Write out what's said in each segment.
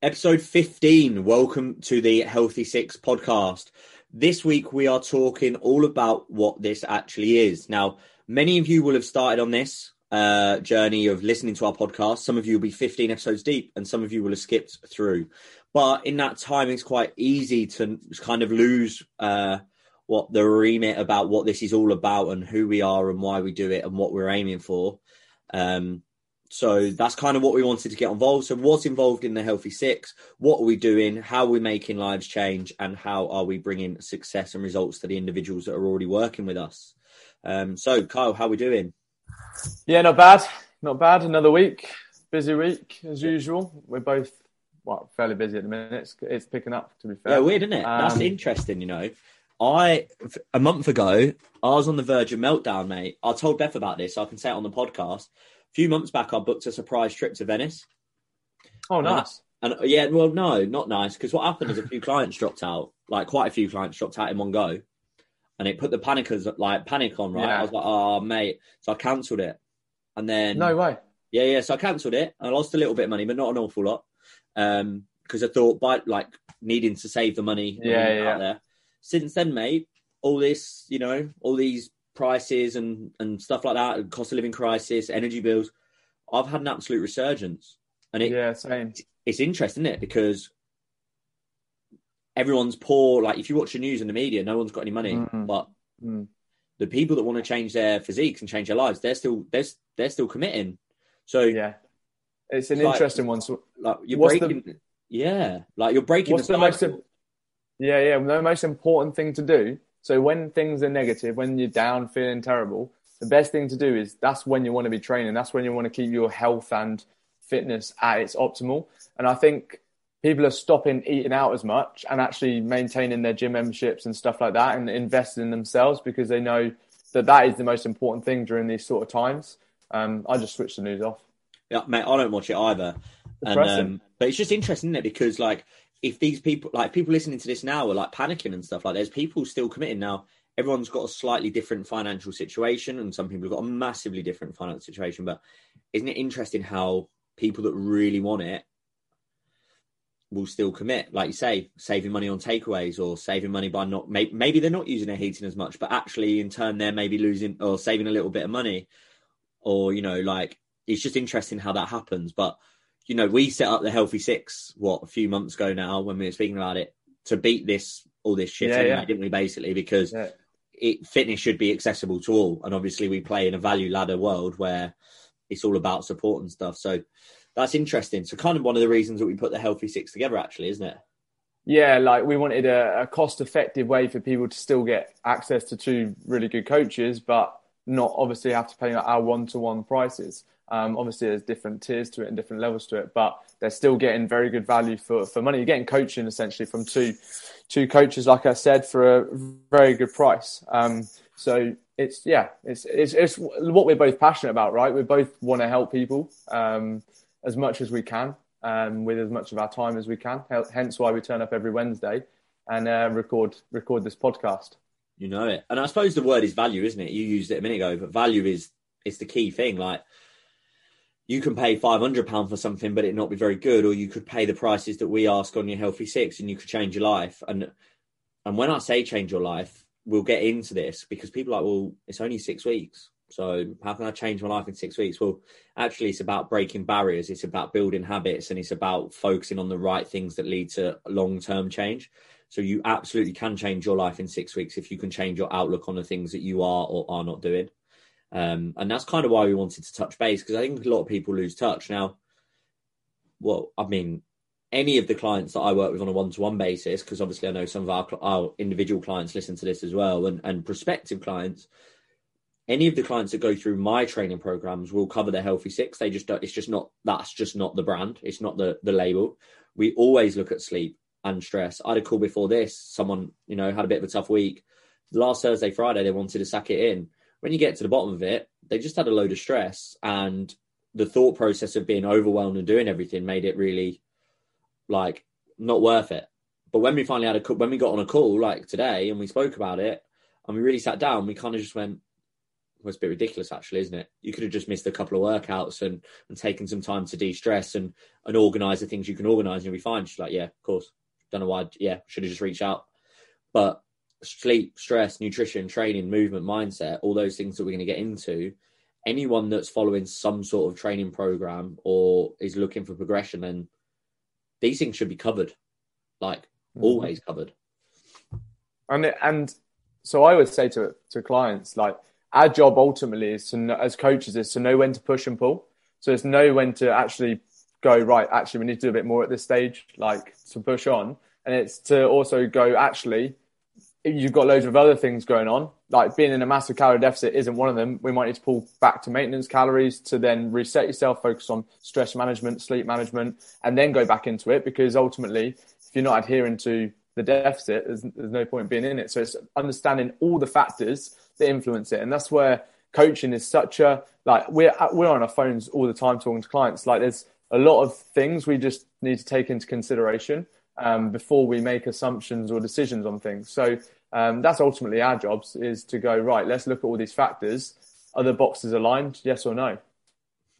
Episode 15. Welcome to the Healthy Six podcast. This week we are talking all about what this actually is. Now, many of you will have started on this uh, journey of listening to our podcast. Some of you will be 15 episodes deep, and some of you will have skipped through. But in that time, it's quite easy to kind of lose uh, what the remit about what this is all about and who we are and why we do it and what we're aiming for. Um, so that's kind of what we wanted to get involved. So what's involved in the Healthy Six? What are we doing? How are we making lives change? And how are we bringing success and results to the individuals that are already working with us? Um, so Kyle, how are we doing? Yeah, not bad. Not bad. Another week. Busy week as usual. We're both well, fairly busy at the minute. It's, it's picking up to be fair. Yeah, weird, isn't it? Um, that's interesting, you know. I a month ago, I was on the verge of meltdown, mate. I told Beth about this, so I can say it on the podcast few months back, I booked a surprise trip to Venice. Oh, nice. And, and yeah, well, no, not nice. Because what happened is a few clients dropped out, like quite a few clients dropped out in one go, and it put the panickers like panic on. Right, yeah. I was like, oh mate, so I cancelled it, and then no way. Yeah, yeah. So I cancelled it. I lost a little bit of money, but not an awful lot, um, because I thought by like needing to save the money. Yeah, yeah. Out there. Since then, mate, all this, you know, all these prices and and stuff like that, cost of living crisis, energy bills, I've had an absolute resurgence. And it, yeah, same. It's interesting, isn't it? Because everyone's poor. Like if you watch the news and the media, no one's got any money. Mm-hmm. But mm. the people that want to change their physiques and change their lives, they're still they're they're still committing. So yeah, it's an interesting one. So like you're breaking, the, yeah, like you're breaking. What's the, the most? Yeah, yeah. The most important thing to do so when things are negative, when you're down, feeling terrible, the best thing to do is that's when you want to be training. That's when you want to keep your health and fitness at its optimal. And I think people are stopping eating out as much and actually maintaining their gym memberships and stuff like that and investing in themselves because they know that that is the most important thing during these sort of times. Um, I just switched the news off. Yeah, mate, I don't watch it either. And, um, but it's just interesting, isn't it? Because like if these people, like people listening to this now, are like panicking and stuff like, there's people still committing now. Everyone's got a slightly different financial situation, and some people have got a massively different financial situation. But isn't it interesting how people that really want it will still commit? Like you say, saving money on takeaways or saving money by not maybe they're not using their heating as much, but actually in turn they're maybe losing or saving a little bit of money, or you know, like it's just interesting how that happens. But you know, we set up the Healthy Six what a few months ago now when we were speaking about it to beat this all this shit, yeah, anyway, yeah. didn't we? Basically, because yeah. it, fitness should be accessible to all, and obviously we play in a value ladder world where it's all about support and stuff. So that's interesting. So kind of one of the reasons that we put the Healthy Six together, actually, isn't it? Yeah, like we wanted a, a cost-effective way for people to still get access to two really good coaches, but not obviously have to pay our one-to-one prices. Um, obviously, there's different tiers to it and different levels to it, but they're still getting very good value for, for money. You're getting coaching essentially from two two coaches, like I said, for a very good price. Um, so it's yeah, it's, it's it's what we're both passionate about, right? We both want to help people um, as much as we can, um, with as much of our time as we can. Hence why we turn up every Wednesday and uh, record record this podcast. You know it, and I suppose the word is value, isn't it? You used it a minute ago, but value is is the key thing. Like you can pay five hundred pound for something, but it not be very good, or you could pay the prices that we ask on your healthy six, and you could change your life. And and when I say change your life, we'll get into this because people are like, well, it's only six weeks, so how can I change my life in six weeks? Well, actually, it's about breaking barriers. It's about building habits, and it's about focusing on the right things that lead to long term change. So you absolutely can change your life in six weeks if you can change your outlook on the things that you are or are not doing. Um, and that's kind of why we wanted to touch base because I think a lot of people lose touch. Now, well, I mean, any of the clients that I work with on a one to one basis, because obviously I know some of our, our individual clients listen to this as well, and, and prospective clients, any of the clients that go through my training programs will cover the healthy six. They just don't, it's just not, that's just not the brand. It's not the, the label. We always look at sleep and stress. I had a call before this. Someone, you know, had a bit of a tough week. Last Thursday, Friday, they wanted to sack it in when you get to the bottom of it, they just had a load of stress and the thought process of being overwhelmed and doing everything made it really like not worth it. But when we finally had a when we got on a call like today and we spoke about it and we really sat down, we kind of just went, well, it's a bit ridiculous, actually, isn't it? You could have just missed a couple of workouts and, and taken some time to de stress and, and organize the things you can organize and you'll be fine. She's like, yeah, of course. Don't know why. Yeah, should have just reached out. But sleep, stress, nutrition, training, movement, mindset, all those things that we're going to get into, anyone that's following some sort of training program or is looking for progression, then these things should be covered, like mm-hmm. always covered. And and so I would say to to clients like our job ultimately is to know, as coaches is to know when to push and pull. So it's know when to actually go right. Actually, we need to do a bit more at this stage, like to push on, and it's to also go actually. You've got loads of other things going on, like being in a massive calorie deficit isn't one of them. We might need to pull back to maintenance calories to then reset yourself, focus on stress management, sleep management, and then go back into it. Because ultimately, if you're not adhering to the deficit, there's, there's no point being in it. So it's understanding all the factors that influence it, and that's where coaching is such a like we're we're on our phones all the time talking to clients. Like there's a lot of things we just need to take into consideration um, before we make assumptions or decisions on things. So um, that's ultimately our jobs is to go right. Let's look at all these factors. Are the boxes aligned? Yes or no?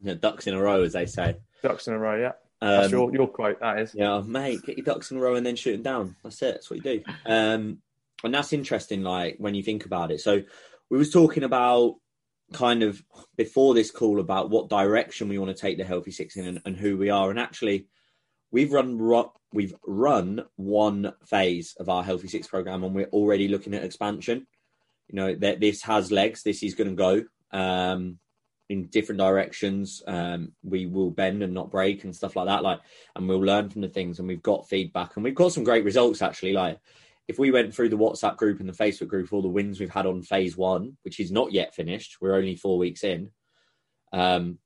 Yeah, ducks in a row, as they say. Ducks in a row. Yeah. Um, That's your, your quote, that is. Yeah, mate, get your ducks in a row and then shoot them down. That's it. That's what you do. Um, and that's interesting, like when you think about it. So we was talking about kind of before this call about what direction we want to take the healthy six in and, and who we are. And actually, we've run we've run one phase of our healthy six program, and we're already looking at expansion. You know that this has legs. This is going to go. Um, in different directions. Um, we will bend and not break and stuff like that. Like, and we'll learn from the things. And we've got feedback, and we've got some great results actually. Like, if we went through the WhatsApp group and the Facebook group, all the wins we've had on phase one, which is not yet finished, we're only four weeks in. Um,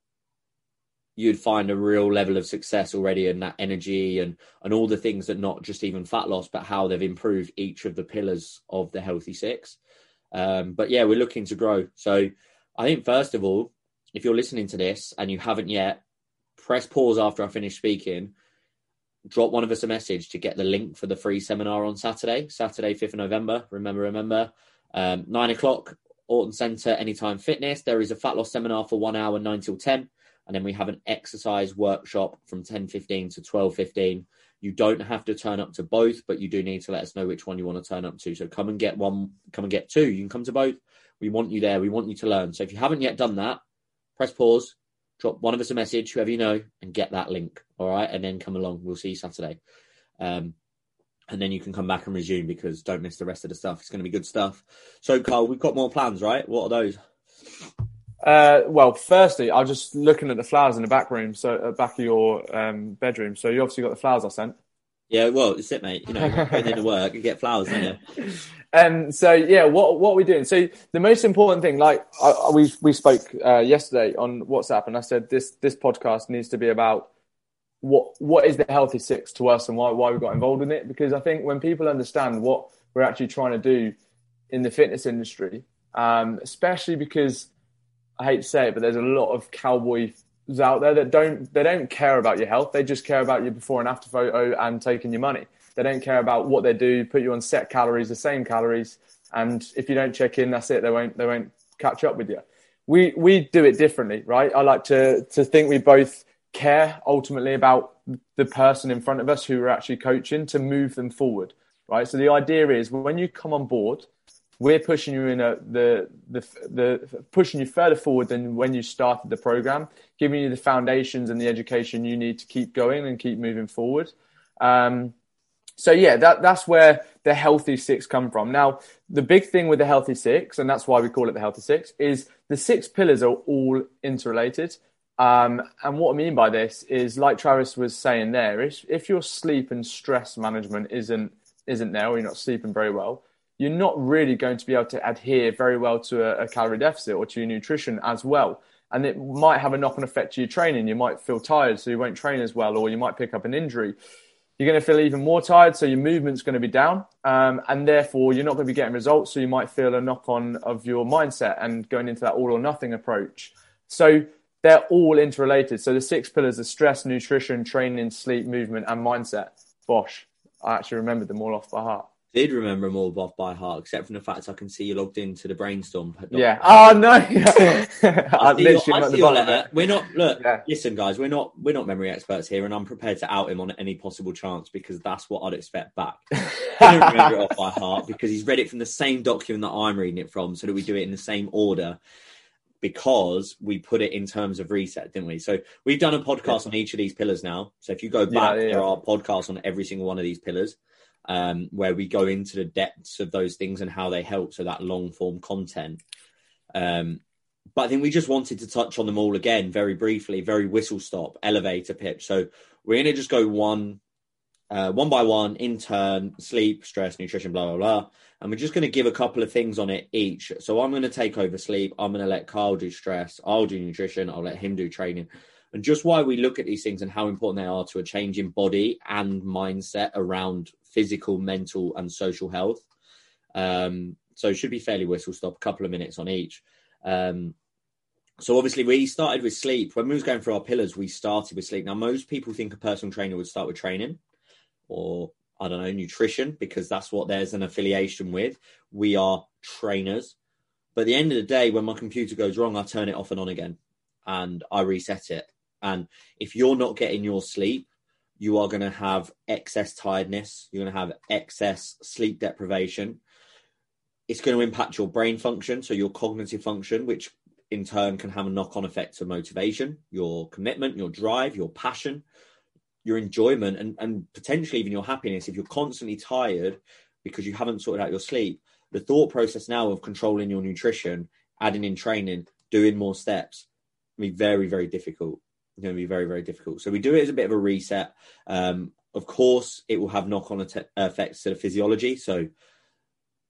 you'd find a real level of success already in that energy and and all the things that not just even fat loss, but how they've improved each of the pillars of the healthy six. Um, but yeah, we're looking to grow. So I think first of all, if you're listening to this and you haven't yet, press pause after I finish speaking. Drop one of us a message to get the link for the free seminar on Saturday, Saturday, 5th of November. Remember, remember, um, nine o'clock, Orton Centre, Anytime Fitness. There is a fat loss seminar for one hour, nine till 10. And then we have an exercise workshop from 10.15 to 12.15. You don't have to turn up to both, but you do need to let us know which one you want to turn up to. So come and get one, come and get two. You can come to both. We want you there. We want you to learn. So if you haven't yet done that, press pause, drop one of us a message, whoever you know, and get that link. All right. And then come along. We'll see you Saturday. Um, and then you can come back and resume because don't miss the rest of the stuff. It's going to be good stuff. So, Carl, we've got more plans, right? What are those? Uh, well, firstly, I was just looking at the flowers in the back room, so uh, back of your um, bedroom. So you obviously got the flowers I sent. Yeah, well, it's it, mate. You know, going into work, you get flowers, don't you? And so, yeah, what what are we doing? So the most important thing, like I, we we spoke uh, yesterday on WhatsApp, and I said this this podcast needs to be about what what is the healthy six to us and why why we got involved in it. Because I think when people understand what we're actually trying to do in the fitness industry, um, especially because I hate to say it, but there's a lot of cowboy out there that don't they don't care about your health. They just care about your before and after photo and taking your money. They don't care about what they do, put you on set calories, the same calories, and if you don't check in, that's it. They won't they won't catch up with you. We we do it differently, right? I like to to think we both care ultimately about the person in front of us who we're actually coaching to move them forward, right? So the idea is when you come on board, we're pushing you in a, the, the, the pushing you further forward than when you started the program, giving you the foundations and the education you need to keep going and keep moving forward. Um, so yeah, that, that's where the healthy six come from. Now, the big thing with the healthy six, and that's why we call it the healthy six, is the six pillars are all interrelated. Um, and what I mean by this is, like Travis was saying there, if, if your sleep and stress management isn't isn't there, or you're not sleeping very well, you're not really going to be able to adhere very well to a, a calorie deficit or to your nutrition as well. And it might have a knock on effect to your training. You might feel tired, so you won't train as well, or you might pick up an injury. You're going to feel even more tired, so your movement's going to be down, um, and therefore you're not going to be getting results. So you might feel a knock on of your mindset and going into that all or nothing approach. So they're all interrelated. So the six pillars are stress, nutrition, training, sleep, movement, and mindset. Bosh. I actually remembered them all off by heart. Did remember them all off by heart, except from the fact I can see you logged into the brainstorm. Yeah. Oh no. I see your, I see your letter. We're not look. Yeah. Listen, guys. We're not. We're not memory experts here, and I'm prepared to out him on any possible chance because that's what I'd expect back. I don't remember it off by heart because he's read it from the same document that I'm reading it from, so that we do it in the same order. Because we put it in terms of reset, didn't we? So we've done a podcast yeah. on each of these pillars now. So if you go back, yeah, there are podcasts on every single one of these pillars um, where we go into the depths of those things and how they help. So that long form content. Um, but I think we just wanted to touch on them all again very briefly, very whistle stop, elevator pitch. So we're going to just go one, uh, one by one in turn, sleep, stress, nutrition, blah, blah, blah. And we're just going to give a couple of things on it each. So I'm going to take over sleep. I'm going to let Carl do stress. I'll do nutrition. I'll let him do training and just why we look at these things and how important they are to a change in body and mindset around physical, mental, and social health. Um, so it should be fairly whistle stop, a couple of minutes on each. Um, so obviously we started with sleep. When we was going through our pillars, we started with sleep. Now most people think a personal trainer would start with training or I don't know, nutrition, because that's what there's an affiliation with. We are trainers. But at the end of the day, when my computer goes wrong, I turn it off and on again and I reset it. And if you're not getting your sleep, you are going to have excess tiredness. You're going to have excess sleep deprivation. It's going to impact your brain function, so your cognitive function, which in turn can have a knock on effect to motivation, your commitment, your drive, your passion, your enjoyment, and, and potentially even your happiness. If you're constantly tired because you haven't sorted out your sleep, the thought process now of controlling your nutrition, adding in training, doing more steps, be very, very difficult going to be very, very difficult. So we do it as a bit of a reset. Um, of course, it will have knock-on effects to the physiology. So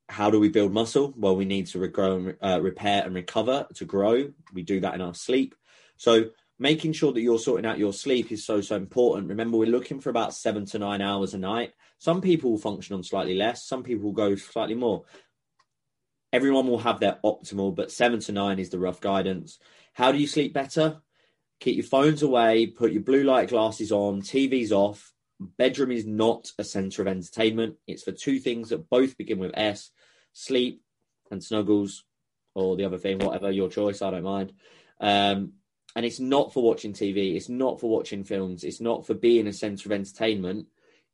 how do we build muscle? Well, we need to regrow, uh, repair and recover to grow. We do that in our sleep. So making sure that you're sorting out your sleep is so, so important. Remember, we're looking for about seven to nine hours a night. Some people will function on slightly less. Some people will go slightly more. Everyone will have their optimal, but seven to nine is the rough guidance. How do you sleep better? Keep your phones away, put your blue light glasses on, TV's off. Bedroom is not a center of entertainment. It's for two things that both begin with S sleep and snuggles, or the other thing, whatever your choice, I don't mind. Um, and it's not for watching TV, it's not for watching films, it's not for being a center of entertainment.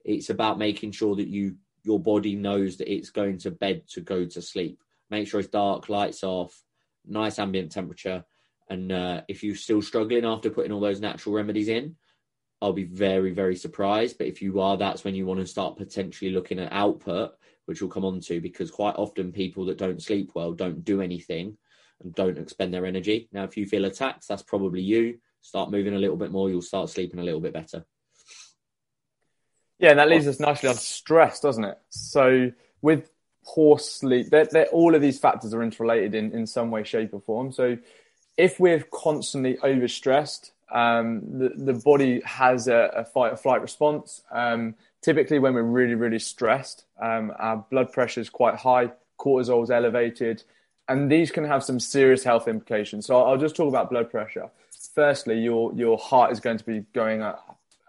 It's about making sure that you your body knows that it's going to bed to go to sleep. Make sure it's dark, lights off, nice ambient temperature and uh, if you're still struggling after putting all those natural remedies in, I'll be very, very surprised. But if you are, that's when you want to start potentially looking at output, which we'll come on to, because quite often people that don't sleep well don't do anything and don't expend their energy. Now, if you feel attacked, that's probably you. Start moving a little bit more, you'll start sleeping a little bit better. Yeah, and that leads us nicely on stress, doesn't it? So with poor sleep, they're, they're, all of these factors are interrelated in, in some way, shape, or form. So if we're constantly overstressed, um, the, the body has a, a, fight or flight response. Um, typically, when we're really, really stressed, um, our blood pressure is quite high, cortisol is elevated, and these can have some serious health implications. So I'll just talk about blood pressure. Firstly, your your heart is going to be going at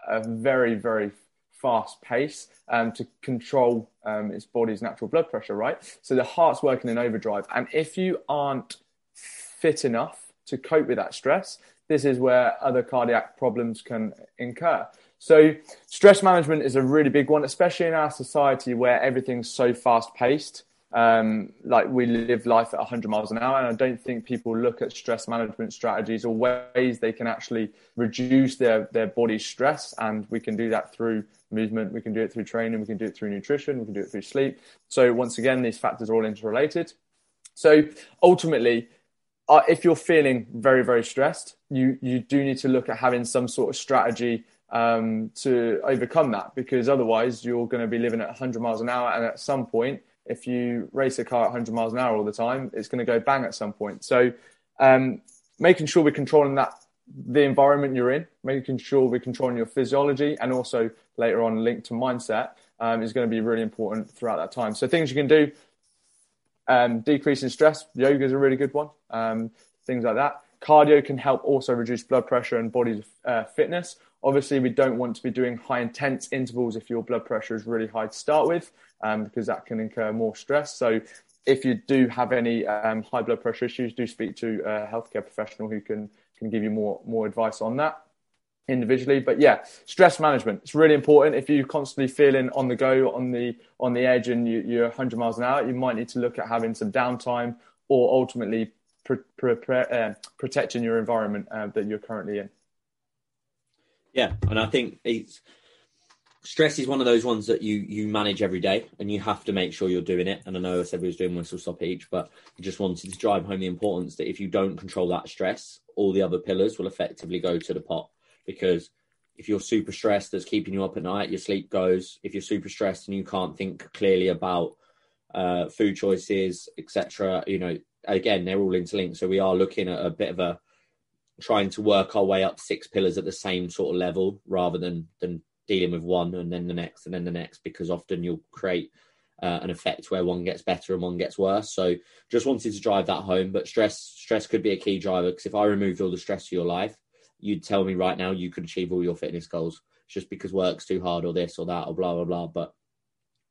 a very, very fast pace um, to control um, its body's natural blood pressure, right? So the heart's working in overdrive, and if you aren't fit enough to cope with that stress, this is where other cardiac problems can incur. So, stress management is a really big one, especially in our society where everything's so fast paced. Um, like we live life at 100 miles an hour, and I don't think people look at stress management strategies or ways they can actually reduce their their body stress. And we can do that through movement, we can do it through training, we can do it through nutrition, we can do it through sleep. So once again, these factors are all interrelated. So ultimately, uh, if you're feeling very very stressed, you you do need to look at having some sort of strategy um, to overcome that because otherwise you're going to be living at 100 miles an hour and at some point if you race a car at 100 miles an hour all the time it's going to go bang at some point. So um, making sure we're controlling that the environment you're in making sure we're controlling your physiology and also later on linked to mindset um, is going to be really important throughout that time. So things you can do um, decreasing stress, yoga is a really good one. Um, things like that. Cardio can help also reduce blood pressure and body uh, fitness. Obviously, we don't want to be doing high intense intervals if your blood pressure is really high to start with, um, because that can incur more stress. So, if you do have any um, high blood pressure issues, do speak to a healthcare professional who can can give you more more advice on that individually. But yeah, stress management it's really important. If you're constantly feeling on the go, on the on the edge, and you, are 100 miles an hour, you might need to look at having some downtime or ultimately uh, protecting your environment uh, that you're currently in. Yeah, and I think it's stress is one of those ones that you you manage every day, and you have to make sure you're doing it. And I know I said we was doing whistle stop each, but I just wanted to drive home the importance that if you don't control that stress, all the other pillars will effectively go to the pot. Because if you're super stressed, that's keeping you up at night, your sleep goes. If you're super stressed and you can't think clearly about uh, food choices, etc., you know, again, they're all interlinked. So we are looking at a bit of a trying to work our way up six pillars at the same sort of level rather than than dealing with one and then the next and then the next because often you'll create uh, an effect where one gets better and one gets worse. So just wanted to drive that home. But stress stress could be a key driver because if I removed all the stress of your life, you'd tell me right now you could achieve all your fitness goals just because work's too hard or this or that or blah blah blah. But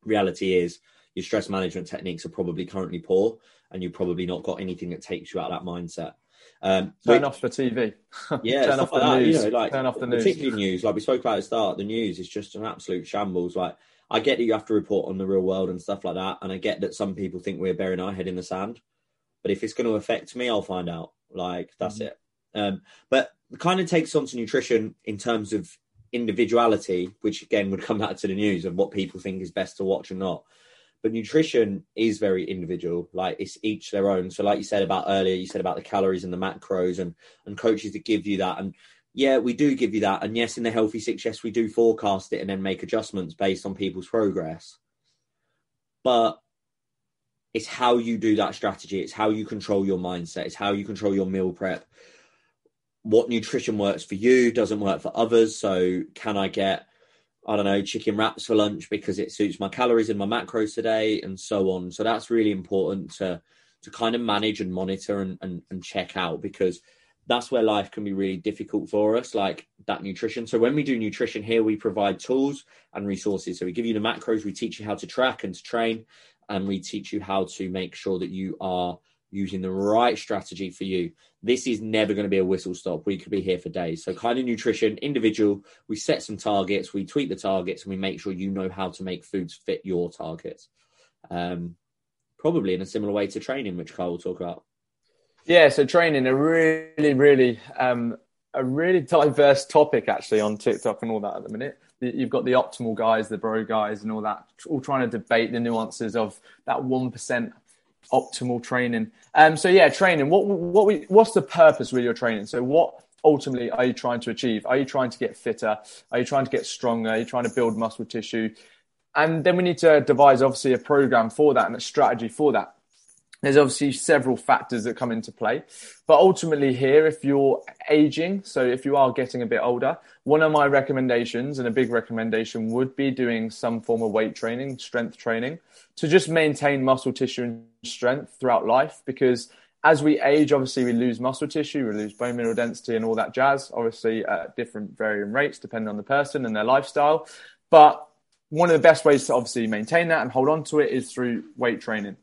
reality is your stress management techniques are probably currently poor and you've probably not got anything that takes you out of that mindset. Um, turn off the TV. Yeah, turn off the like news. You know, like, turn off the news. Particularly news, like we spoke about at the start. The news is just an absolute shambles. Like I get that you have to report on the real world and stuff like that, and I get that some people think we're burying our head in the sand. But if it's going to affect me, I'll find out. Like that's mm-hmm. it. Um, but kind of takes on to nutrition in terms of individuality, which again would come back to the news of what people think is best to watch and not. But nutrition is very individual. Like it's each their own. So like you said about earlier, you said about the calories and the macros and and coaches that give you that. And yeah, we do give you that. And yes, in the healthy six, yes, we do forecast it and then make adjustments based on people's progress. But it's how you do that strategy. It's how you control your mindset. It's how you control your meal prep. What nutrition works for you doesn't work for others. So can I get I don't know, chicken wraps for lunch because it suits my calories and my macros today, and so on. So that's really important to to kind of manage and monitor and, and, and check out because that's where life can be really difficult for us, like that nutrition. So when we do nutrition here, we provide tools and resources. So we give you the macros, we teach you how to track and to train, and we teach you how to make sure that you are using the right strategy for you. This is never going to be a whistle stop. We could be here for days. So, kind of nutrition, individual, we set some targets, we tweak the targets, and we make sure you know how to make foods fit your targets. Um, probably in a similar way to training, which Carl will talk about. Yeah, so training a really, really, um, a really diverse topic actually on TikTok and all that at the minute. You've got the optimal guys, the bro guys, and all that, all trying to debate the nuances of that one percent optimal training. Um, so yeah, training. What what we, what's the purpose with your training? So what ultimately are you trying to achieve? Are you trying to get fitter? Are you trying to get stronger? Are you trying to build muscle tissue? And then we need to devise obviously a program for that and a strategy for that there's obviously several factors that come into play. But ultimately, here, if you're aging, so if you are getting a bit older, one of my recommendations and a big recommendation would be doing some form of weight training, strength training, to just maintain muscle tissue and strength throughout life. Because as we age, obviously, we lose muscle tissue, we lose bone mineral density, and all that jazz, obviously, at different varying rates depending on the person and their lifestyle. But one of the best ways to obviously maintain that and hold on to it is through weight training.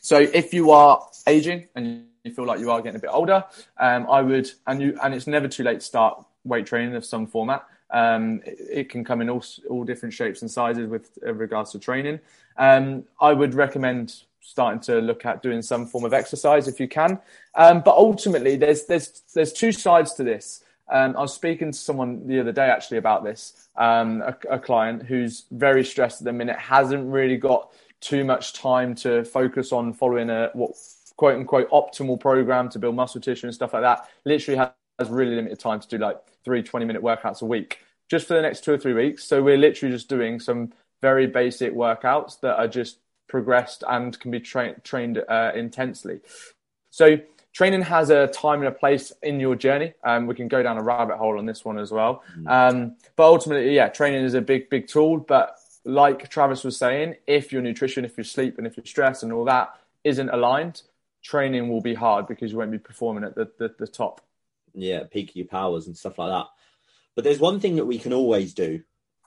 So if you are aging and you feel like you are getting a bit older, um, I would, and you, and it's never too late to start weight training of some format. Um, it, it, can come in all, all different shapes and sizes with regards to training. Um, I would recommend starting to look at doing some form of exercise if you can. Um, but ultimately, there's there's there's two sides to this. Um, I was speaking to someone the other day actually about this, um, a, a, client who's very stressed at the minute, hasn't really got too much time to focus on following a what quote unquote optimal program to build muscle tissue and stuff like that. Literally has really limited time to do like three 20 minute workouts a week just for the next two or three weeks. So we're literally just doing some very basic workouts that are just progressed and can be tra- trained uh, intensely. So training has a time and a place in your journey. Um, we can go down a rabbit hole on this one as well. Mm. Um, but ultimately, yeah, training is a big, big tool. But like Travis was saying, if your nutrition, if your sleep, and if your stress and all that isn't aligned, training will be hard because you won't be performing at the, the, the top. Yeah, peak of your powers and stuff like that. But there's one thing that we can always do.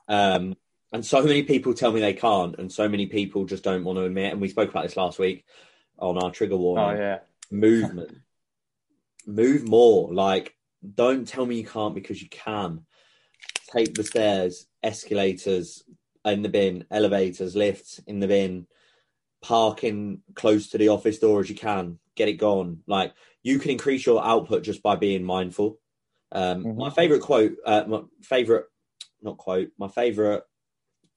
Um, and so many people tell me they can't, and so many people just don't want to admit. And we spoke about this last week on our trigger warning. Oh yeah, movement. Move more. Like, don't tell me you can't because you can. Take the stairs, escalators in the bin, elevators, lifts in the bin, parking close to the office door as you can. Get it gone. Like, you can increase your output just by being mindful. Um, mm-hmm. My favorite quote, uh, my favorite, not quote, my favorite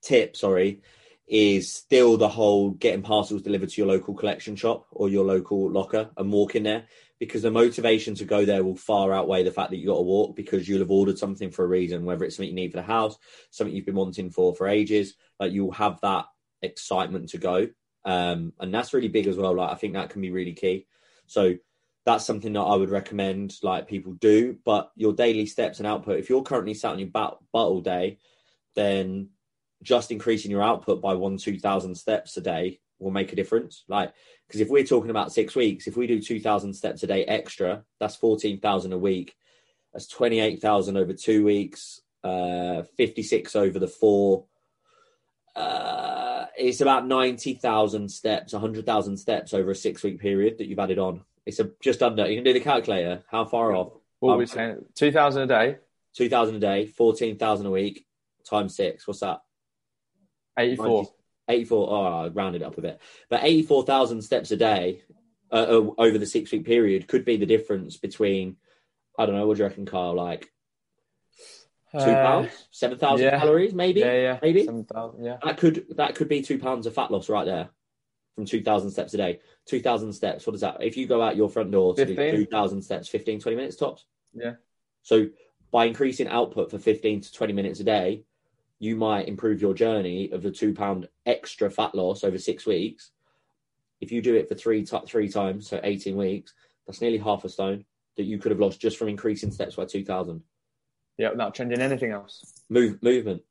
tip, sorry, is still the whole getting parcels delivered to your local collection shop or your local locker and walking there because the motivation to go there will far outweigh the fact that you got to walk because you'll have ordered something for a reason, whether it's something you need for the house, something you've been wanting for for ages. Like you'll have that excitement to go, um, and that's really big as well. Like I think that can be really key. So that's something that I would recommend like people do. But your daily steps and output, if you're currently sat on your butt, butt all day, then just increasing your output by one, 2,000 steps a day will make a difference. Like, because if we're talking about six weeks, if we do 2,000 steps a day extra, that's 14,000 a week. That's 28,000 over two weeks, uh, 56 over the four. Uh, it's about 90,000 steps, 100,000 steps over a six week period that you've added on. It's a, just under, you can do the calculator. How far off? What are we saying? 2,000 a day? 2,000 a day, 14,000 a week, times six. What's that? 84. 84. Oh, I rounded up a bit. But 84,000 steps a day uh, uh, over the six week period could be the difference between, I don't know, what do you reckon, Carl? Like two uh, pounds, 7,000 yeah. calories, maybe? Yeah, yeah. Maybe? 7,000, yeah. That could, that could be two pounds of fat loss right there from 2,000 steps a day. 2,000 steps, what is that? If you go out your front door to 15. do 2,000 steps, 15, 20 minutes tops? Yeah. So by increasing output for 15 to 20 minutes a day, you might improve your journey of the two pound extra fat loss over six weeks. If you do it for three t- three times, so eighteen weeks, that's nearly half a stone that you could have lost just from increasing steps by two thousand. Yeah, without changing anything else. Move movement,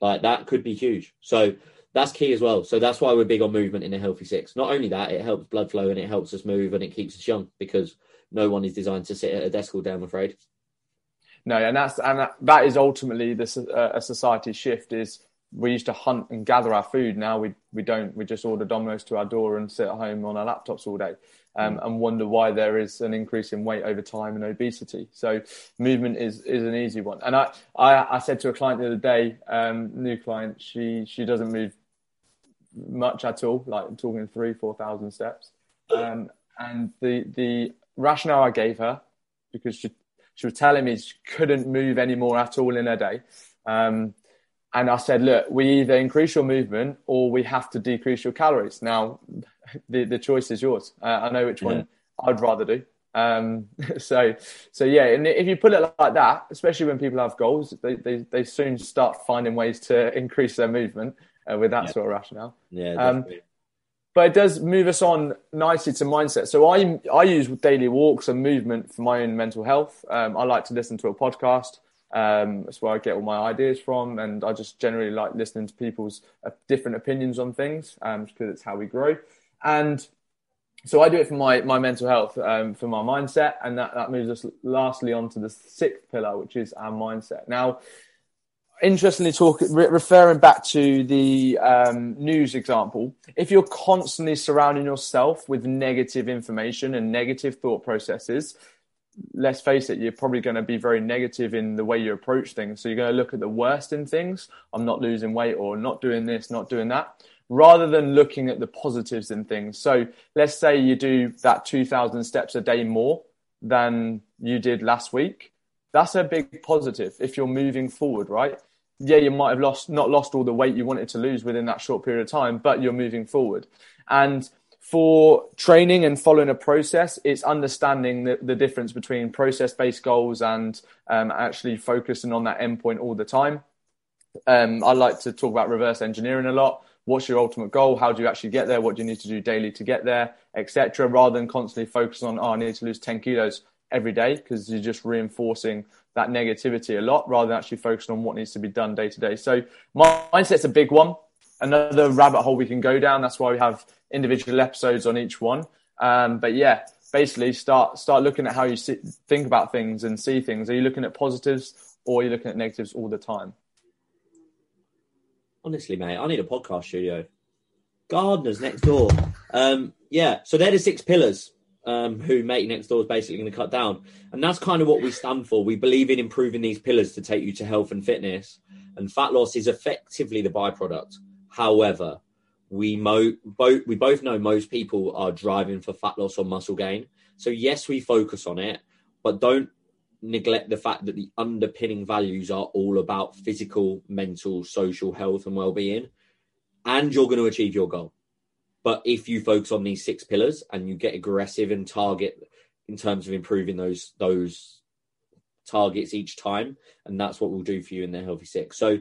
like that could be huge. So that's key as well. So that's why we're big on movement in a healthy six. Not only that, it helps blood flow and it helps us move and it keeps us young because no one is designed to sit at a desk all day. I'm afraid no, and that's and that, that is ultimately this uh, a society shift. Is we used to hunt and gather our food. Now we we don't. We just order Domino's to our door and sit at home on our laptops all day, um, mm. and wonder why there is an increase in weight over time and obesity. So movement is is an easy one. And I I, I said to a client the other day, um, new client, she she doesn't move much at all. Like I'm talking three four thousand steps, um, and the the rationale I gave her because she she was telling me she couldn't move anymore at all in her day. Um, and I said, look, we either increase your movement or we have to decrease your calories. Now, the, the choice is yours. Uh, I know which yeah. one I'd rather do. Um, so, so yeah, and if you put it like that, especially when people have goals, they, they, they soon start finding ways to increase their movement uh, with that yeah. sort of rationale. Yeah, um, but it does move us on nicely to mindset. So I I use daily walks and movement for my own mental health. Um, I like to listen to a podcast. Um, that's where I get all my ideas from, and I just generally like listening to people's uh, different opinions on things um, because it's how we grow. And so I do it for my my mental health, um, for my mindset, and that that moves us lastly onto the sixth pillar, which is our mindset. Now interestingly talk re- referring back to the um, news example if you're constantly surrounding yourself with negative information and negative thought processes let's face it you're probably going to be very negative in the way you approach things. So you're going to look at the worst in things. I'm not losing weight or not doing this not doing that rather than looking at the positives in things. So let's say you do that 2000 steps a day more than you did last week. That's a big positive if you're moving forward, right? Yeah, you might have lost not lost all the weight you wanted to lose within that short period of time, but you're moving forward. And for training and following a process, it's understanding the, the difference between process based goals and um, actually focusing on that endpoint all the time. Um, I like to talk about reverse engineering a lot. What's your ultimate goal? How do you actually get there? What do you need to do daily to get there, etc. Rather than constantly focus on, oh, I need to lose 10 kilos every day because you're just reinforcing that negativity a lot rather than actually focusing on what needs to be done day to day. So mindset's a big one. Another rabbit hole we can go down. That's why we have individual episodes on each one. Um, but yeah, basically start start looking at how you see, think about things and see things. Are you looking at positives or are you looking at negatives all the time? Honestly, mate, I need a podcast studio. Gardeners next door. Um, yeah, so they're the six pillars um, who Mate Next Door is basically going to cut down. And that's kind of what we stand for. We believe in improving these pillars to take you to health and fitness. And fat loss is effectively the byproduct. However, we mo- both we both know most people are driving for fat loss or muscle gain. So yes, we focus on it, but don't neglect the fact that the underpinning values are all about physical, mental, social health and well-being, and you're going to achieve your goal. But if you focus on these six pillars and you get aggressive and target in terms of improving those those targets each time, and that's what we'll do for you in the healthy six. So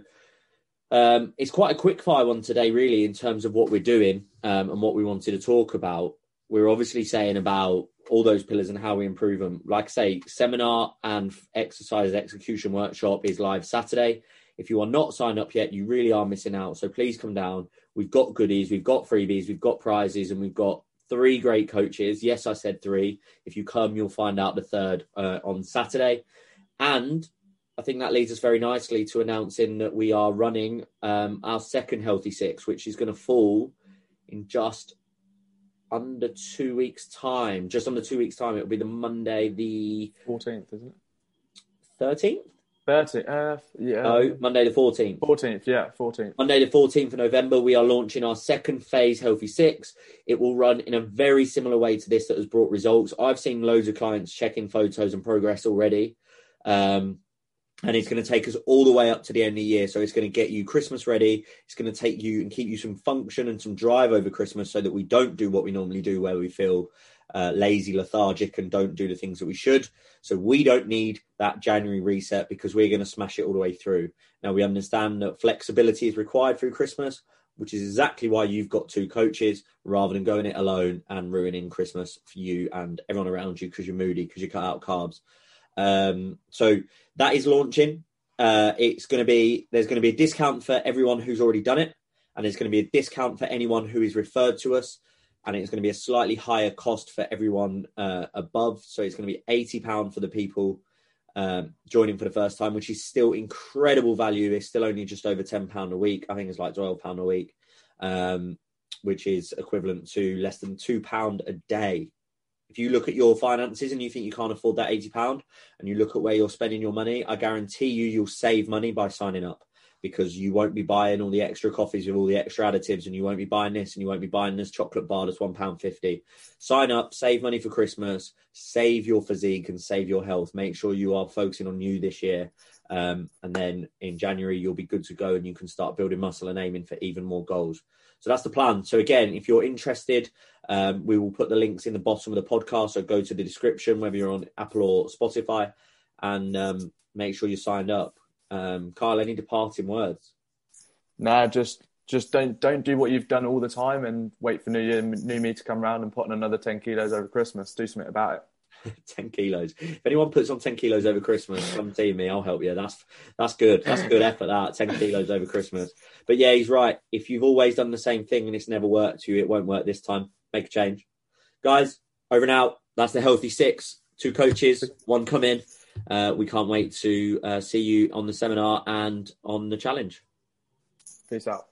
um, it's quite a quick fire one today, really, in terms of what we're doing um, and what we wanted to talk about. We're obviously saying about all those pillars and how we improve them. Like I say, seminar and exercise execution workshop is live Saturday. If you are not signed up yet, you really are missing out. So please come down. We've got goodies, we've got freebies, we've got prizes, and we've got three great coaches. Yes, I said three. If you come, you'll find out the third uh, on Saturday. And I think that leads us very nicely to announcing that we are running um, our second Healthy Six, which is going to fall in just under two weeks' time. Just under two weeks' time, it'll be the Monday, the 14th, isn't it? 13th? 30, uh, yeah. No, Monday the 14th. 14th, yeah, 14th. Monday the 14th of November, we are launching our second phase Healthy Six. It will run in a very similar way to this that has brought results. I've seen loads of clients checking photos and progress already. Um, and it's going to take us all the way up to the end of the year. So it's going to get you Christmas ready. It's going to take you and keep you some function and some drive over Christmas so that we don't do what we normally do where we feel uh, lazy, lethargic, and don't do the things that we should. So we don't need that January reset because we're going to smash it all the way through. Now we understand that flexibility is required through Christmas, which is exactly why you've got two coaches rather than going it alone and ruining Christmas for you and everyone around you because you're moody because you cut out carbs. Um, so that is launching. Uh, it's going to be there's going to be a discount for everyone who's already done it, and there's going to be a discount for anyone who is referred to us, and it's going to be a slightly higher cost for everyone uh, above. So it's going to be eighty pound for the people um, joining for the first time, which is still incredible value. It's still only just over ten pound a week. I think it's like twelve pound a week, um, which is equivalent to less than two pound a day if you look at your finances and you think you can't afford that £80 and you look at where you're spending your money, I guarantee you you'll save money by signing up because you won't be buying all the extra coffees with all the extra additives and you won't be buying this and you won't be buying this chocolate bar that's £1.50. Sign up, save money for Christmas, save your physique and save your health. Make sure you are focusing on you this year. Um, and then in January, you'll be good to go and you can start building muscle and aiming for even more goals. So that's the plan. So again, if you're interested, um, we will put the links in the bottom of the podcast. So go to the description, whether you're on Apple or Spotify, and um, make sure you're signed up. Um, Kyle, any departing words? Nah, just just don't don't do what you've done all the time and wait for New Year, New Me to come around and put on another ten kilos over Christmas. Do something about it. 10 kilos. If anyone puts on 10 kilos over Christmas, come see me. I'll help you. That's that's good. That's good effort. That 10 kilos over Christmas. But yeah, he's right. If you've always done the same thing and it's never worked to you, it won't work this time. Make a change, guys. Over and out. That's the healthy six. Two coaches, one come in. Uh, we can't wait to uh, see you on the seminar and on the challenge. Peace out.